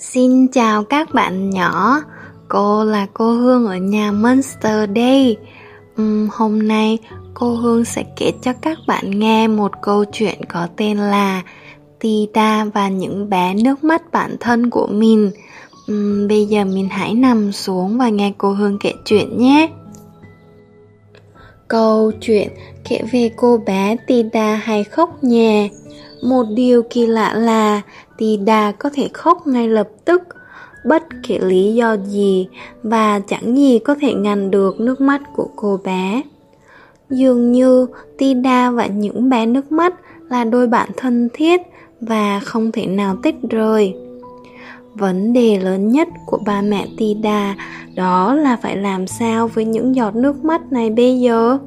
Xin chào các bạn nhỏ, cô là cô Hương ở nhà Monster đây. Uhm, hôm nay cô Hương sẽ kể cho các bạn nghe một câu chuyện có tên là tita và những bé nước mắt bản thân của mình. Uhm, bây giờ mình hãy nằm xuống và nghe cô Hương kể chuyện nhé. Câu chuyện kể về cô bé tita hay khóc nhè. Một điều kỳ lạ là Tida có thể khóc ngay lập tức, bất kể lý do gì và chẳng gì có thể ngăn được nước mắt của cô bé. Dường như Tida và những bé nước mắt là đôi bạn thân thiết và không thể nào tách rời. Vấn đề lớn nhất của ba mẹ Tida đó là phải làm sao với những giọt nước mắt này bây giờ?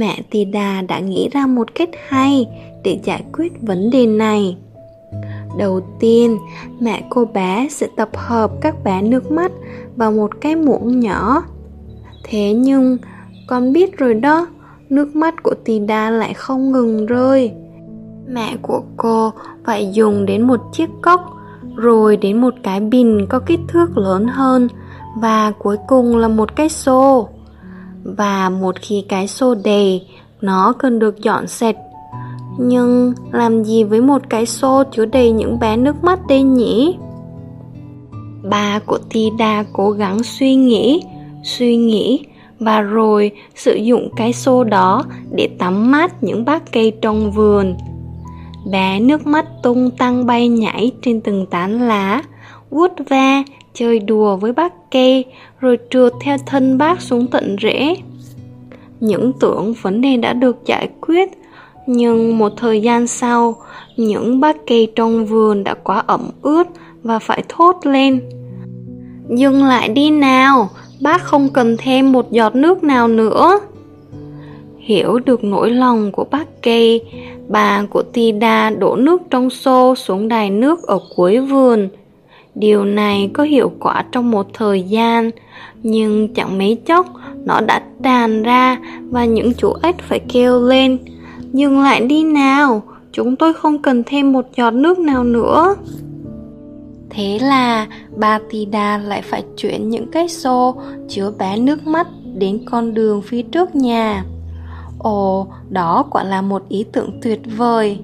Mẹ Tida đã nghĩ ra một cách hay để giải quyết vấn đề này. Đầu tiên, mẹ cô bé sẽ tập hợp các bé nước mắt vào một cái muỗng nhỏ. Thế nhưng, con biết rồi đó, nước mắt của Tida lại không ngừng rơi. Mẹ của cô phải dùng đến một chiếc cốc, rồi đến một cái bình có kích thước lớn hơn, và cuối cùng là một cái xô. Và một khi cái xô đầy, nó cần được dọn sạch nhưng làm gì với một cái xô chứa đầy những bé nước mắt đây nhỉ? Ba của Tida cố gắng suy nghĩ, suy nghĩ và rồi sử dụng cái xô đó để tắm mát những bát cây trong vườn. Bé nước mắt tung tăng bay nhảy trên từng tán lá, vuốt ve, chơi đùa với bác cây, rồi trượt theo thân bác xuống tận rễ. Những tưởng vấn đề đã được giải quyết, nhưng một thời gian sau, những bát cây trong vườn đã quá ẩm ướt và phải thốt lên. Dừng lại đi nào, bác không cần thêm một giọt nước nào nữa. Hiểu được nỗi lòng của bác cây, bà của Tida đổ nước trong xô xuống đài nước ở cuối vườn. Điều này có hiệu quả trong một thời gian, nhưng chẳng mấy chốc nó đã tràn ra và những chú ếch phải kêu lên Dừng lại đi nào, chúng tôi không cần thêm một giọt nước nào nữa. Thế là bà Tida lại phải chuyển những cái xô chứa bé nước mắt đến con đường phía trước nhà. Ồ, đó quả là một ý tưởng tuyệt vời.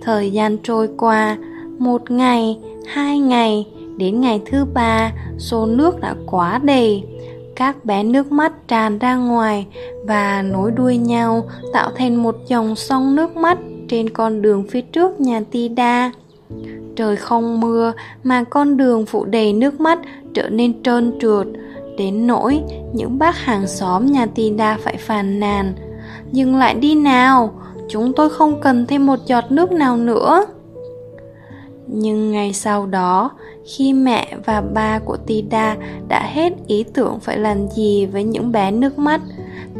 Thời gian trôi qua, một ngày, hai ngày, đến ngày thứ ba, xô nước đã quá đầy các bé nước mắt tràn ra ngoài và nối đuôi nhau tạo thành một dòng sông nước mắt trên con đường phía trước nhà Tida. Trời không mưa mà con đường phủ đầy nước mắt trở nên trơn trượt, đến nỗi những bác hàng xóm nhà Tida phải phàn nàn. Dừng lại đi nào, chúng tôi không cần thêm một giọt nước nào nữa. Nhưng ngày sau đó, khi mẹ và ba của Tida đã hết ý tưởng phải làm gì với những bé nước mắt,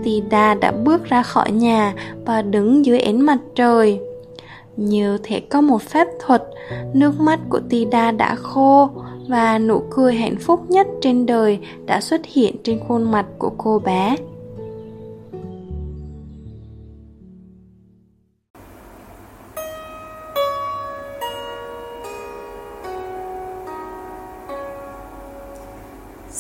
Tida đã bước ra khỏi nhà và đứng dưới ánh mặt trời. Như thể có một phép thuật, nước mắt của Tida đã khô và nụ cười hạnh phúc nhất trên đời đã xuất hiện trên khuôn mặt của cô bé.